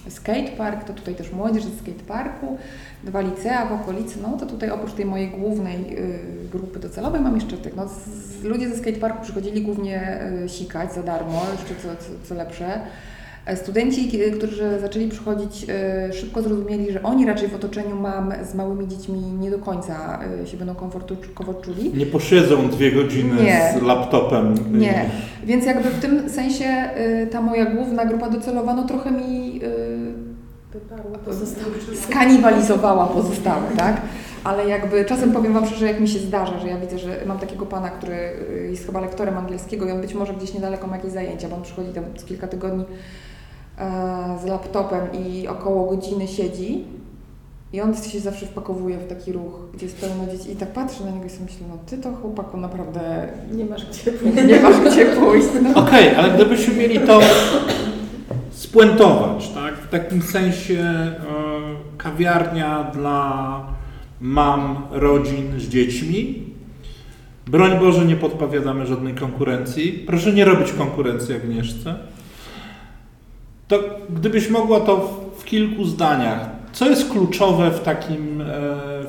skatepark, to tutaj też młodzież ze skateparku, dwa licea w okolicy, no to tutaj oprócz tej mojej głównej y, grupy docelowej mam jeszcze tych, no z, ludzie ze skateparku przychodzili głównie y, sikać za darmo, jeszcze co, co, co lepsze. E, Studenci, y, którzy zaczęli przychodzić, y, szybko zrozumieli, że oni raczej w otoczeniu mam z małymi dziećmi nie do końca y, się będą komfortu, komfort czuli. Nie posiedzą dwie godziny Nie. z laptopem. Nie, więc jakby w tym sensie ta moja główna grupa docelowa no trochę mi. Skanibalizowała pozostałe, tak? Ale jakby czasem powiem Wam szczerze, jak mi się zdarza, że ja widzę, że mam takiego pana, który y, jest chyba lektorem angielskiego i on być może gdzieś niedaleko ma jakieś zajęcia, bo on przychodzi tam co kilka tygodni e, z laptopem i około godziny siedzi i on się zawsze wpakowuje w taki ruch, gdzie jest pełno dzieci i tak patrzy na niego i sobie myślę, no Ty to chłopaku naprawdę Nie masz gdzie nie masz gdzie pójść. No. Okej, ale gdybyśmy mieli to spuentować, tak? W takim sensie e, kawiarnia dla mam, rodzin z dziećmi. Broń Boże, nie podpowiadamy żadnej konkurencji. Proszę nie robić konkurencji Agnieszce. To gdybyś mogła to w, kilku zdaniach, co jest kluczowe w, takim, e,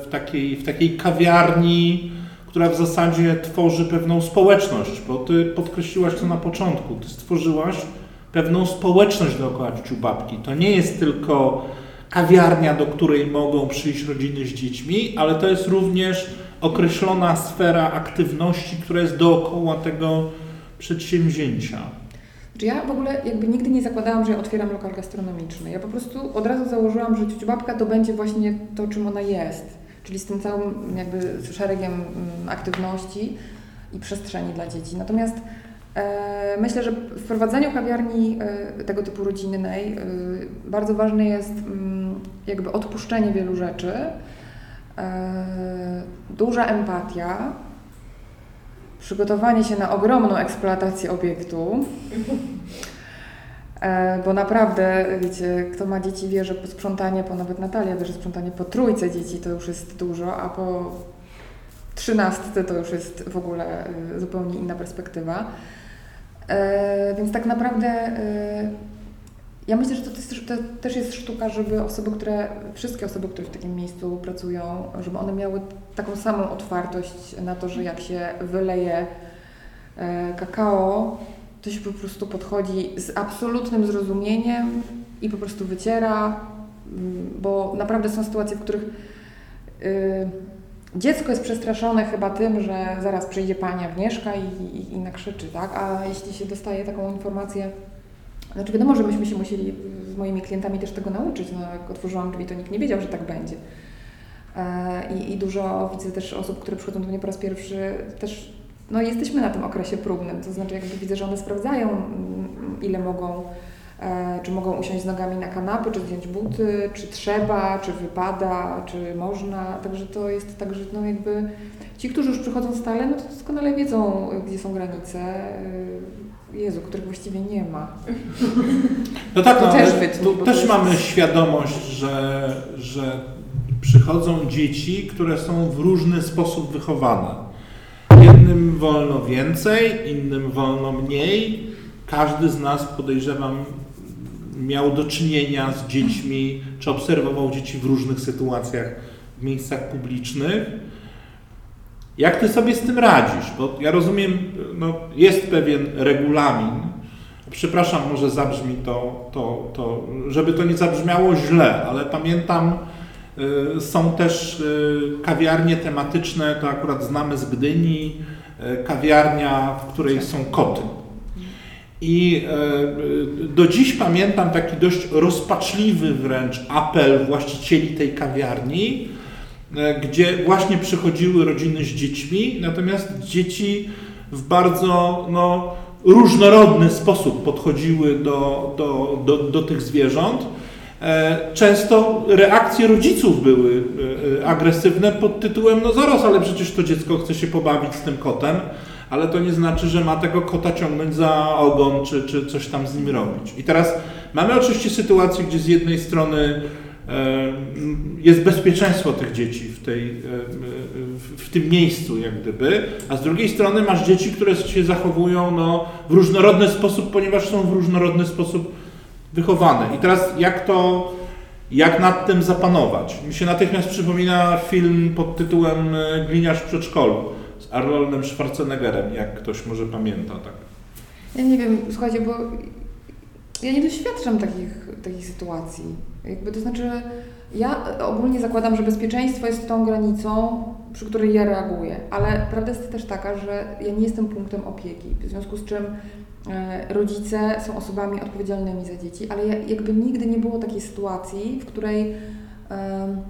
w, takiej, w takiej kawiarni, która w zasadzie tworzy pewną społeczność, bo ty podkreśliłaś to na początku, ty stworzyłaś pewną społeczność dookoła ciuciu babki. To nie jest tylko kawiarnia, do której mogą przyjść rodziny z dziećmi, ale to jest również określona sfera aktywności, która jest dookoła tego przedsięwzięcia. Znaczy ja w ogóle jakby nigdy nie zakładałam, że ja otwieram lokal gastronomiczny. Ja po prostu od razu założyłam, że ciuciu babka to będzie właśnie to, czym ona jest. Czyli z tym całym jakby szeregiem mm, aktywności i przestrzeni dla dzieci. Natomiast myślę, że w wprowadzaniu kawiarni e, tego typu rodzinnej e, bardzo ważne jest mm, jakby odpuszczenie wielu rzeczy, e, duża empatia, przygotowanie się na ogromną eksploatację obiektu. E, Bo naprawdę, wiecie, kto ma dzieci wie, że sprzątanie po, nawet Natalia wie, że sprzątanie po trójce dzieci to już jest dużo, a po trzynastce to już jest w ogóle y, zupełnie inna perspektywa. E, Więc tak naprawdę e, ja myślę, że to też jest sztuka, żeby osoby, które, wszystkie osoby, które w takim miejscu pracują, żeby one miały taką samą otwartość na to, że jak się wyleje e, kakao, to się po prostu podchodzi z absolutnym zrozumieniem i po prostu wyciera, mm, bo naprawdę są sytuacje, w których y, dziecko jest przestraszone chyba tym, że zaraz przyjdzie pani Agnieszka i, i, i nakrzyczy, tak? A jeśli się dostaje taką informację, znaczy wiadomo, że myśmy się musieli z moimi klientami też tego nauczyć, no jak otworzyłam drzwi, to nikt nie wiedział, że tak będzie. E, I, I dużo widzę też osób, które przychodzą do mnie po raz pierwszy, też no jesteśmy na tym okresie próbnym, to znaczy jakby widzę, że one sprawdzają mm, ile mogą, czy mogą usiąść z nogami na kanapy, czy zdjąć buty, czy trzeba, czy wypada, czy można, także to jest tak, że no jakby ci, którzy już przychodzą stale, no to doskonale wiedzą, gdzie są granice, e, Jezu, których właściwie nie ma. No tak, To no, też wytnij, to też jest- mamy świadomość, że, że przychodzą dzieci, które są w różny sposób wychowane. Jednym wolno więcej, innym wolno mniej. Każdy z nas, podejrzewam, miał do czynienia z dziećmi, czy obserwował dzieci w różnych sytuacjach w miejscach publicznych. Jak ty sobie z tym radzisz? Bo ja rozumiem, no, jest pewien regulamin. Przepraszam, może zabrzmi to, to, to, żeby to nie zabrzmiało źle, ale pamiętam, y, są też y, kawiarnie tematyczne, to akurat znamy z Gdyni, y, kawiarnia, w której są koty. I y, do dziś pamiętam taki dość rozpaczliwy wręcz apel właścicieli tej kawiarni, e, gdzie właśnie przychodziły rodziny z dziećmi, natomiast dzieci w bardzo no, różnorodny sposób podchodziły do, do, do, do tych zwierząt. E, Często reakcje rodziców były e, e, agresywne pod tytułem no zaraz, ale przecież to dziecko chce się pobawić z tym kotem, ale to nie znaczy, że ma tego kota ciągnąć za ogon, czy, czy coś tam z nim robić. I teraz mamy oczywiście sytuację, gdzie z jednej strony e, jest bezpieczeństwo tych dzieci w, tej, e, w, tym miejscu, jak gdyby, a z drugiej strony masz dzieci, które się zachowują no, w różnorodny sposób, ponieważ są w różnorodny sposób wychowane. I teraz jak to, jak nad tym zapanować? Mi się natychmiast przypomina film pod tytułem e, Gliniarz w przedszkolu Arnoldem Schwarzeneggerem, jak ktoś może pamięta. Tak. Ja nie wiem, słuchajcie, bo ja nie doświadczam takich, takich sytuacji. Jakby to znaczy, ja ogólnie zakładam, że bezpieczeństwo jest tą granicą, przy której ja reaguję, ale prawda jest też taka, że ja nie jestem punktem opieki, w związku z czym e, rodzice są osobami odpowiedzialnymi za dzieci, ale ja, jakby nigdy nie było takiej sytuacji, w której em,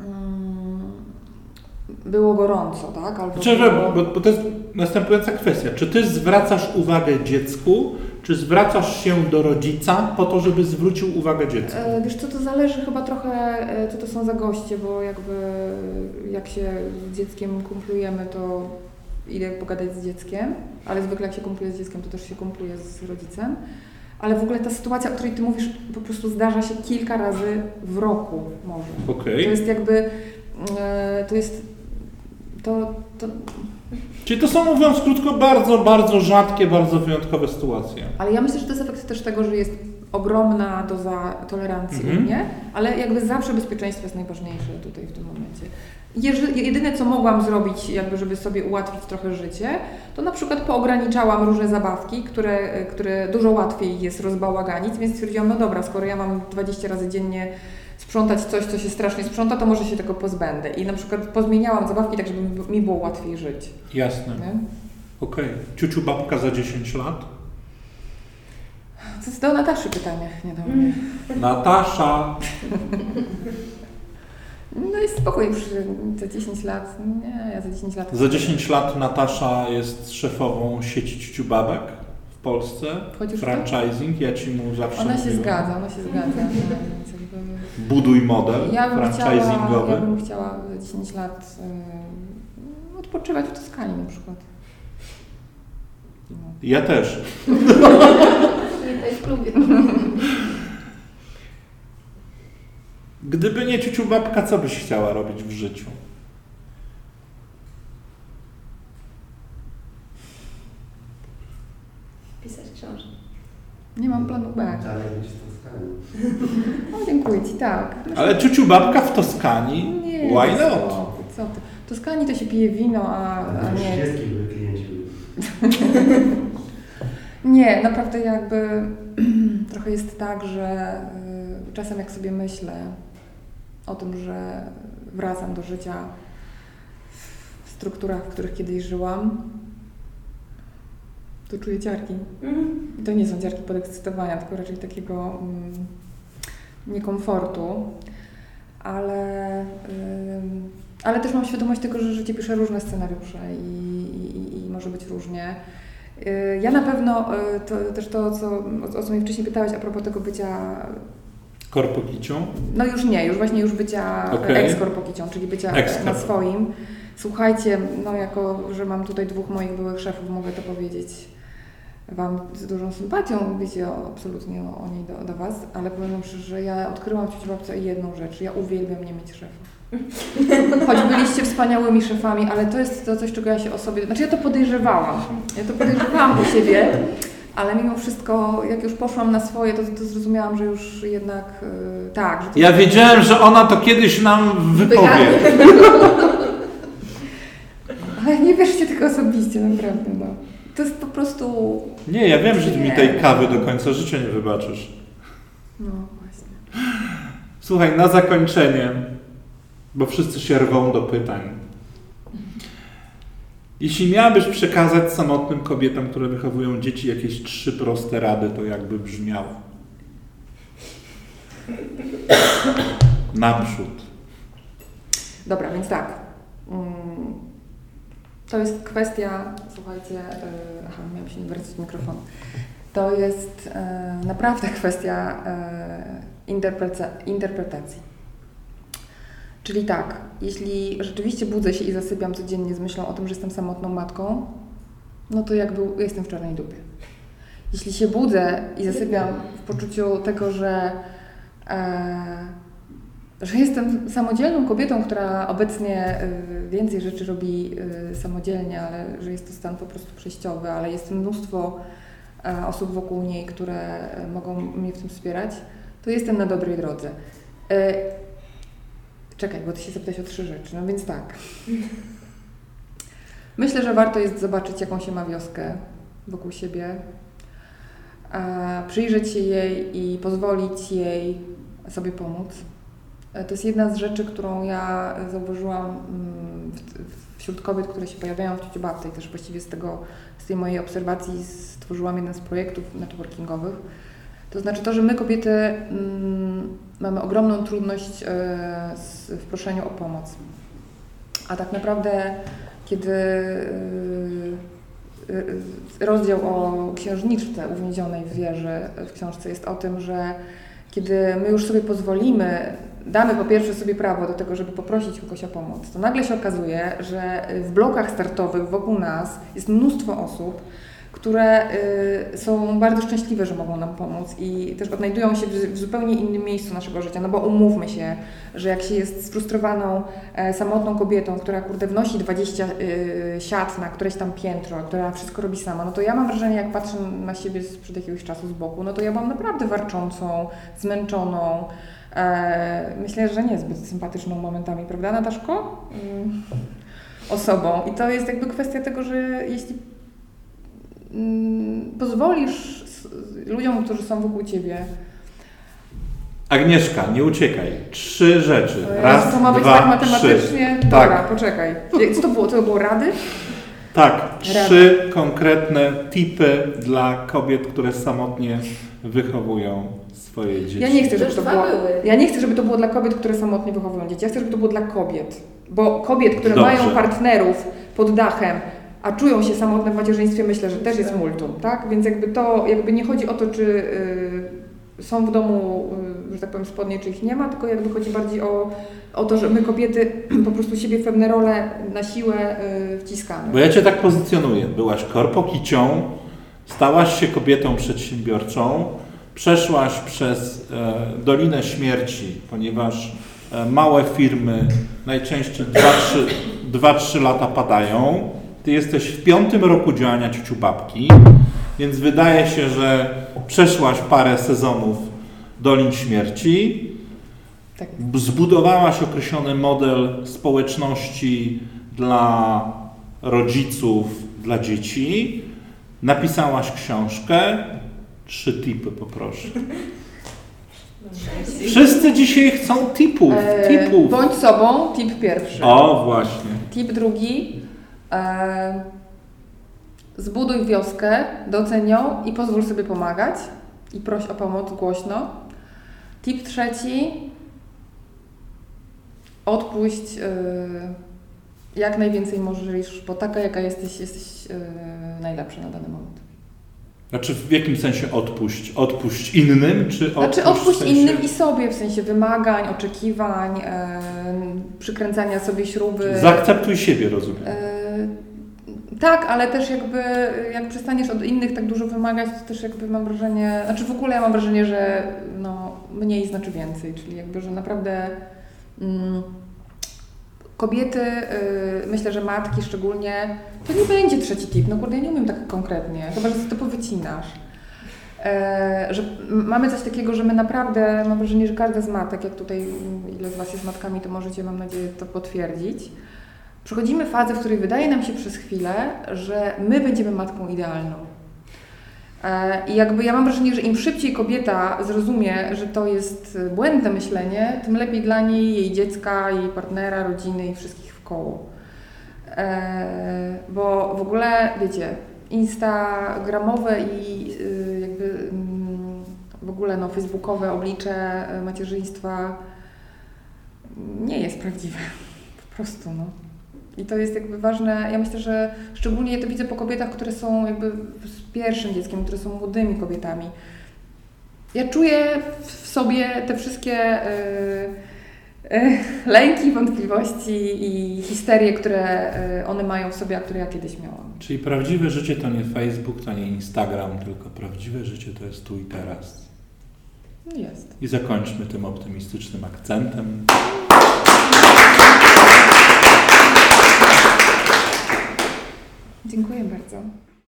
mm, było gorąco, tak? Albo Znaczy, było... bo, bo to jest następująca kwestia. Czy ty zwracasz uwagę dziecku, czy zwracasz się do rodzica po to, żeby zwrócił uwagę dziecku? E, Wiesz co, to zależy chyba trochę, e, co to są za goście, bo jakby jak się z dzieckiem kumplujemy, to idę pogadać z dzieckiem, ale zwykle jak się kumpluje z dzieckiem, to też się kumpluje z rodzicem. Ale w ogóle ta sytuacja, o której Ty mówisz, po prostu zdarza się kilka razy w roku może. Okej. To jest jakby, e, to jest, to, to, Czyli to są, mówiąc krótko, bardzo, bardzo rzadkie, bardzo wyjątkowe sytuacje. Ale ja myślę, że to jest efekt też tego, że jest ogromna doza tolerancji Mhm. u mnie, ale jakby zawsze bezpieczeństwo jest najważniejsze tutaj w tym momencie. Jeży- Jedyne, co mogłam zrobić, jakby żeby sobie ułatwić trochę życie, to na przykład poograniczałam różne zabawki, które, które dużo łatwiej jest rozbałaganić, więc stwierdziłam, no dobra, skoro ja mam 20 razy dziennie sprzątać coś, co się strasznie sprząta, to może się tego pozbędę. I na przykład pozmieniałam zabawki tak, żeby mi- było łatwiej żyć. Jasne. Okej. Ciuciu babka za 10 lat? To jest do Nataszy pytanie, nie do mnie. Natasza. No i spokój już za 10 lat. Nie, ja za 10 lat. Za 10 lat Natasza jest szefową sieci ciuciu babek w Polsce. Wchodzisz? Franchising. Ja ci mu zawsze Ona się mówiłem. zgadza, ona się zgadza. Buduj model Ja bym, chciała, franchisingowy. ja bym chciała za 10 lat y, odpoczywać w Toskanii na przykład. No. Ja też. Witaj w klubie. Gdyby nie ciuciu babka, co byś chciała robić w życiu? Pisać książki. Nie mam planu B. Dalej Toskanii. O, dziękuję Ci, tak. Ale ciuciu babka w Toskanii? Nie, Why not? Co ty? W Toskanii to się pije wino, a, a nie. Były klienci. Nie, naprawdę jakby trochę jest tak, że y, czasem jak sobie myślę o tym, że wracam do życia w strukturach, w których kiedyś żyłam, to czuję ciarki. I to nie są ciarki podekscytowania, tylko raczej takiego mm, niekomfortu. Ale, ym, ale też mam świadomość tego, że życie pisze różne scenariusze i, i, i może być różnie. Y, Ja na pewno y, to, też to, co, o co mnie wcześniej pytałeś a propos tego bycia, Korpokicią? no już nie, już właśnie już bycia Okej. ex-korpokicią, czyli bycia Ex-korpo. na swoim. Słuchajcie, no jako, że mam tutaj dwóch moich byłych szefów, mogę to powiedzieć Wam z dużą sympatią, wiecie o, absolutnie o, o niej do, do Was, ale powiem Wam szczerze, że ja odkryłam w Babce jedną rzecz, ja uwielbiam nie mieć szefa. Choć byliście wspaniałymi szefami, ale to jest to coś, czego ja się o sobie... Znaczy ja to podejrzewałam. Ja to podejrzewałam u siebie, ale mimo wszystko, jak już poszłam na swoje, to, to zrozumiałam, że już jednak yy, tak. Że Ja wiedziałem, że ona to kiedyś nam wypowie. Ale nie wierzcie tylko osobiście, naprawdę. No. To jest po prostu... Nie, ja wiem, że ty mi tej kawy do końca życia nie wybaczysz. No właśnie. Słuchaj, na zakończenie, bo wszyscy się rwą do pytań. Jeśli miałabyś przekazać samotnym kobietom, które wychowują dzieci, jakieś trzy proste rady, to jakby brzmiało? Naprzód. Dobra, więc tak. To jest kwestia, słuchajcie, yy, aha, miałam się nie wracać do mikrofonu. To jest yy, naprawdę kwestia yy, interpreta- interpretacji. Czyli tak, jeśli rzeczywiście budzę się i zasypiam codziennie z myślą o tym, że jestem samotną matką, no to jakby jestem w czarnej dupie. Jeśli się budzę i zasypiam w poczuciu tego, że, że jestem samodzielną kobietą, która obecnie y, więcej rzeczy robi y, samodzielnie, ale że jest to stan po prostu przejściowy, ale jest mnóstwo e, osób wokół niej, które e, mogą mnie w tym wspierać, to jestem na dobrej drodze. E, Czekaj, bo ty się zapytałeś o trzy rzeczy, no więc tak. Myślę, że warto jest zobaczyć, jaką się ma wioskę wokół siebie, przyjrzeć się jej i pozwolić jej sobie pomóc. E, To jest jedna z rzeczy, którą ja zauważyłam mm, wśród kobiet, które się pojawiają w Ciociu Babce i też właściwie z, tego, z tej mojej obserwacji stworzyłam jeden z projektów networkingowych. To znaczy to, że my kobiety mm, mamy ogromną trudność e, w proszeniu o pomoc. A tak naprawdę, kiedy rozdział o księżniczce uwięzionej w wieży w książce jest o tym, że kiedy my już sobie pozwolimy, damy po pierwsze sobie prawo do tego, żeby poprosić kogoś o pomoc, to nagle się okazuje, że w blokach startowych wokół nas jest mnóstwo osób, które y, są bardzo szczęśliwe, że mogą nam pomóc i też odnajdują się w, zupełnie innym miejscu naszego życia, no bo umówmy się, że jak się jest sfrustrowaną, e, samotną kobietą, która kurde wnosi 20 y, siat na któreś tam piętro, która wszystko robi sama, no to ja mam wrażenie, jak patrzę na siebie sprzed jakiegoś czasu z boku, no to ja byłam naprawdę warczącą, zmęczoną, e, myślę, że niezbyt sympatyczną momentami, prawda Nataszko? Mm, osobą. I to jest jakby kwestia tego, że jeśli pozwolisz s- ludziom, którzy są wokół Ciebie, Agnieszka, nie uciekaj. Trzy rzeczy. Jezu, Raz, to ma być dwa, tak matematycznie? trzy. Dobra, Tak, poczekaj. Co to było? To było rady? tak. Trzy konkretne tipy dla kobiet, które samotnie wychowują swoje dzieci. Ja nie chcę, żeby to było. Ja nie chcę, żeby to było dla kobiet, które samotnie wychowują dzieci. Ja chcę, żeby to było dla kobiet. Bo kobiet, które Dobrze. mają partnerów pod dachem, a czują się samotne w macierzyństwie, myślę, że też jest multum, tak? Więc jakby to, jakby nie chodzi o to, czy y, są w domu, y, że tak powiem, spodnie, czy ich nie ma, tylko jakby chodzi bardziej o, o to, że my kobiety po prostu siebie w pewne role na siłę y, wciskamy. Bo ja Cię tak pozycjonuję. Byłaś korpokicią, stałaś się kobietą przedsiębiorczą, przeszłaś przez e, Dolinę Śmierci, ponieważ e, małe firmy najczęściej 2-3 lata padają. Ty jesteś w piątym roku działania Ciuciu Babki, więc wydaje się, że przeszłaś parę sezonów Dolin Śmierci. Tak. Zbudowałaś określony model społeczności dla rodziców, dla dzieci. Napisałaś książkę. Trzy tipy poproszę. Wszyscy dzisiaj chcą tipów, E, tipów. bądź sobą, tip pierwszy. O, właśnie. Tip drugi. Zbuduj wioskę, doceń ją i pozwól sobie pomagać. I proś o pomoc głośno. Tip trzeci. Odpuść e, jak najwięcej możesz, bo taka jaka jesteś, jesteś e, najlepsza na dany moment. Znaczy w jakim sensie odpuść? Odpuść innym, czy odpuść Znaczy odpuść w sensie... innym i sobie, w sensie wymagań, oczekiwań, e, przykręcania sobie śruby. Zaakceptuj siebie, rozumiem. E, Tak, ale też jakby jak przestaniesz od innych tak dużo wymagać, to też jakby mam wrażenie, znaczy w ogóle ja mam wrażenie, że no, mniej znaczy więcej, czyli jakby, że naprawdę mm, kobiety, y, myślę, że matki szczególnie, to nie będzie trzeci tip, no kurde, ja nie umiem tak konkretnie, chyba, że to powycinasz. E, że mamy coś takiego, że my naprawdę, mam wrażenie, że każda z matek, jak tutaj ile z Was jest matkami, to możecie, mam nadzieję, to potwierdzić, Przechodzimy fazę, w której wydaje nam się przez chwilę, że my będziemy matką idealną. E, I jakby ja mam wrażenie, że im szybciej kobieta zrozumie, że to jest błędne myślenie, tym lepiej dla niej, jej dziecka, jej partnera, rodziny i wszystkich wkoło. E, Bo w ogóle, wiecie, instagramowe i jakby mm, w ogóle no, facebookowe oblicze macierzyństwa nie jest prawdziwe. Po prostu, no. I to jest jakby ważne. Ja myślę, że szczególnie ja to widzę po kobietach, które są jakby z pierwszym dzieckiem, które są młodymi kobietami. Ja czuję w sobie te wszystkie y, e, lęki, wątpliwości i histerie, które e, one mają w sobie, a które ja kiedyś miałam. Czyli prawdziwe życie to nie Facebook, to nie Instagram, tylko prawdziwe życie to jest tu i teraz. Jest. I zakończmy tym optymistycznym akcentem. Dziękuję bardzo.